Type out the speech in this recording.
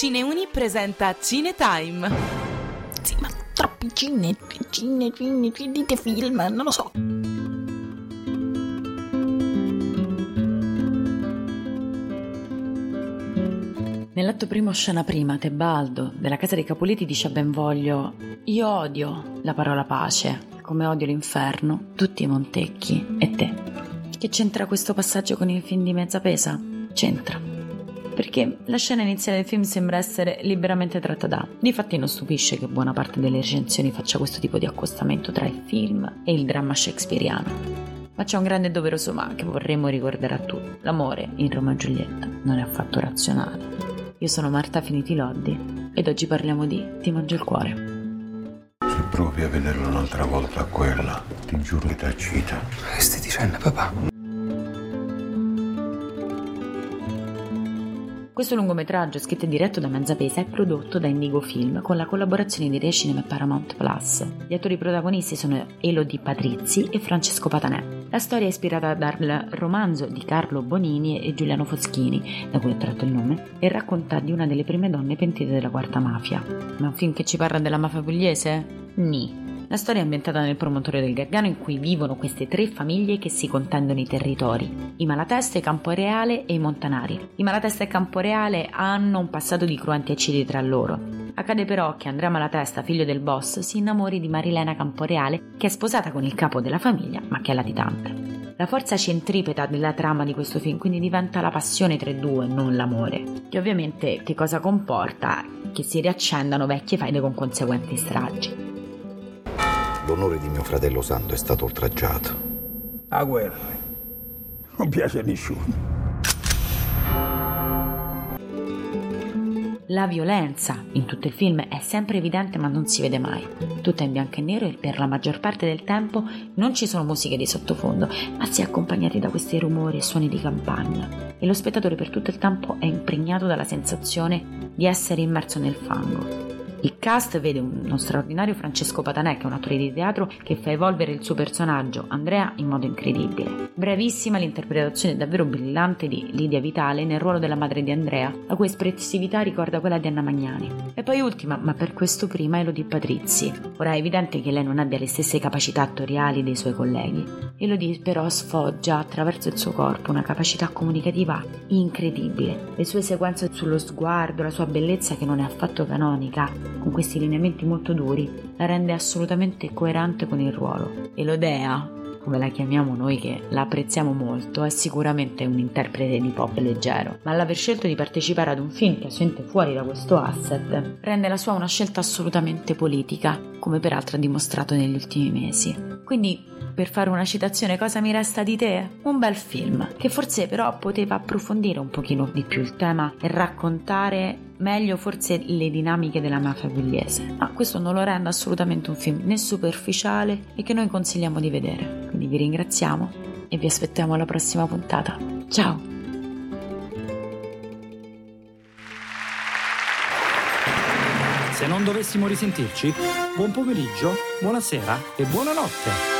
Cineuni presenta Cinetime. Sì, ma troppi cine, cine, cine, dite film, non lo so. Nell'atto primo scena prima, Tebaldo, della casa dei Capuleti, dice a Benvoglio Io odio la parola pace, come odio l'inferno, tutti i Montecchi e te. Che c'entra questo passaggio con il film di mezza pesa? C'entra. Perché la scena iniziale del film sembra essere liberamente tratta da. Difatti non stupisce che buona parte delle recensioni faccia questo tipo di accostamento tra il film e il dramma shakespeariano ma c'è un grande e doveroso ma che vorremmo ricordare a tutti. L'amore in Roma e Giulietta non è affatto razionale. Io sono Marta Finiti Loddi ed oggi parliamo di Ti mangio il cuore. Se provi a vederla un'altra volta quella, ti giuro che tacita. Che stai dicendo, papà? Questo lungometraggio, scritto e diretto da Manzapesa, è prodotto da Indigo Film con la collaborazione di Re Cinema e Paramount Plus. Gli attori protagonisti sono Elodie Patrizzi e Francesco Patanè. La storia è ispirata dal romanzo di Carlo Bonini e Giuliano Foschini, da cui è tratto il nome, e racconta di una delle prime donne pentite della quarta mafia. Ma un film che ci parla della mafia pugliese? Ni. La storia è ambientata nel promontorio del Gargano in cui vivono queste tre famiglie che si contendono i territori, i Malatesta, Camporeale e i Montanari. I Malatesta e Camporeale hanno un passato di cruenti eccidi tra loro. Accade però che Andrea Malatesta, figlio del boss, si innamori di Marilena Camporeale, che è sposata con il capo della famiglia, ma che è latitante. La forza centripeta della trama di questo film quindi diventa la passione tra i due, non l'amore, che ovviamente che cosa comporta? Che si riaccendano vecchie faide con conseguenti stragi l'onore di mio fratello santo è stato oltraggiato. La guerra non piace a nessuno. La violenza in tutto il film è sempre evidente ma non si vede mai. Tutto è in bianco e nero e per la maggior parte del tempo non ci sono musiche di sottofondo, ma si è accompagnati da questi rumori e suoni di campagna. E lo spettatore per tutto il tempo è impregnato dalla sensazione di essere immerso nel fango. Il cast vede uno straordinario Francesco Patanè, che è un attore di teatro che fa evolvere il suo personaggio, Andrea, in modo incredibile. Bravissima l'interpretazione davvero brillante di Lidia Vitale nel ruolo della madre di Andrea, la cui espressività ricorda quella di Anna Magnani. E poi ultima, ma per questo prima, Elodie Patrizzi. Ora è evidente che lei non abbia le stesse capacità attoriali dei suoi colleghi. Elodie però sfoggia attraverso il suo corpo una capacità comunicativa incredibile. Le sue sequenze sullo sguardo, la sua bellezza che non è affatto canonica, con questi lineamenti molto duri, la rende assolutamente coerente con il ruolo. E l'Odea, come la chiamiamo noi che la apprezziamo molto, è sicuramente un interprete di pop leggero, ma l'aver scelto di partecipare ad un film che sente fuori da questo asset rende la sua una scelta assolutamente politica, come peraltro ha dimostrato negli ultimi mesi. Quindi, per fare una citazione, cosa mi resta di te? Un bel film, che forse però poteva approfondire un pochino di più il tema e raccontare meglio forse le dinamiche della mafia pugliese, ma questo non lo rende assolutamente un film né superficiale e che noi consigliamo di vedere. Quindi vi ringraziamo e vi aspettiamo alla prossima puntata. Ciao! Se non dovessimo risentirci, buon pomeriggio, buonasera e buonanotte.